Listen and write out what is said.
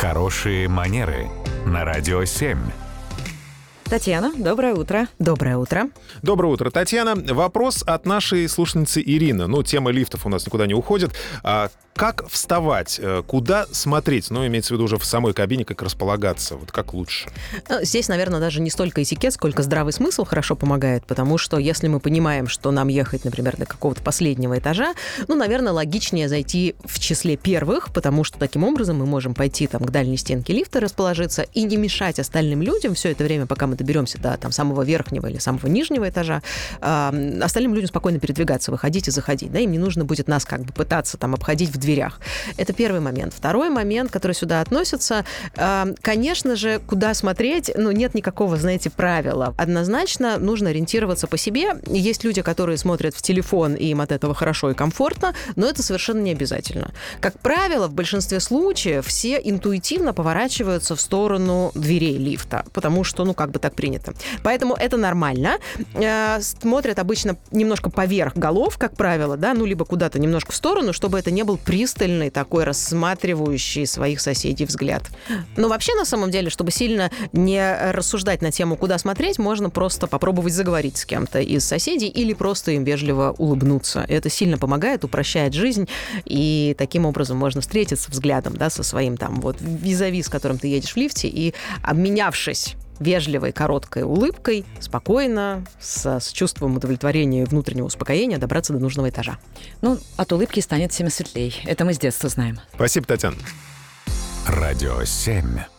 Хорошие манеры на радио 7. Татьяна, доброе утро. Доброе утро. Доброе утро, Татьяна. Вопрос от нашей слушательницы Ирины. Ну, тема лифтов у нас никуда не уходит. А как вставать? Э, куда смотреть? Ну, имеется в виду уже в самой кабине, как располагаться. Вот как лучше? Ну, здесь, наверное, даже не столько этикет, сколько здравый смысл хорошо помогает, потому что если мы понимаем, что нам ехать, например, до какого-то последнего этажа, ну, наверное, логичнее зайти в числе первых, потому что таким образом мы можем пойти там к дальней стенке лифта расположиться и не мешать остальным людям все это время, пока мы доберемся до там самого верхнего или самого нижнего этажа, остальным людям спокойно передвигаться, выходить и заходить. Да, им не нужно будет нас как бы пытаться там обходить в дверях. Это первый момент. Второй момент, который сюда относится, э, конечно же, куда смотреть, ну, нет никакого, знаете, правила. Однозначно нужно ориентироваться по себе. Есть люди, которые смотрят в телефон, и им от этого хорошо и комфортно, но это совершенно не обязательно. Как правило, в большинстве случаев все интуитивно поворачиваются в сторону дверей лифта, потому что, ну, как бы так принято. Поэтому это нормально. Э, смотрят обычно немножко поверх голов, как правило, да, ну, либо куда-то немножко в сторону, чтобы это не был пристальный такой рассматривающий своих соседей взгляд. Но вообще, на самом деле, чтобы сильно не рассуждать на тему, куда смотреть, можно просто попробовать заговорить с кем-то из соседей или просто им вежливо улыбнуться. Это сильно помогает, упрощает жизнь, и таким образом можно встретиться взглядом, да, со своим там вот визави, с которым ты едешь в лифте, и обменявшись вежливой, короткой улыбкой, спокойно, с, с чувством удовлетворения и внутреннего успокоения добраться до нужного этажа. Ну, от улыбки станет всем светлей. Это мы с детства знаем. Спасибо, Татьяна. Радио 7.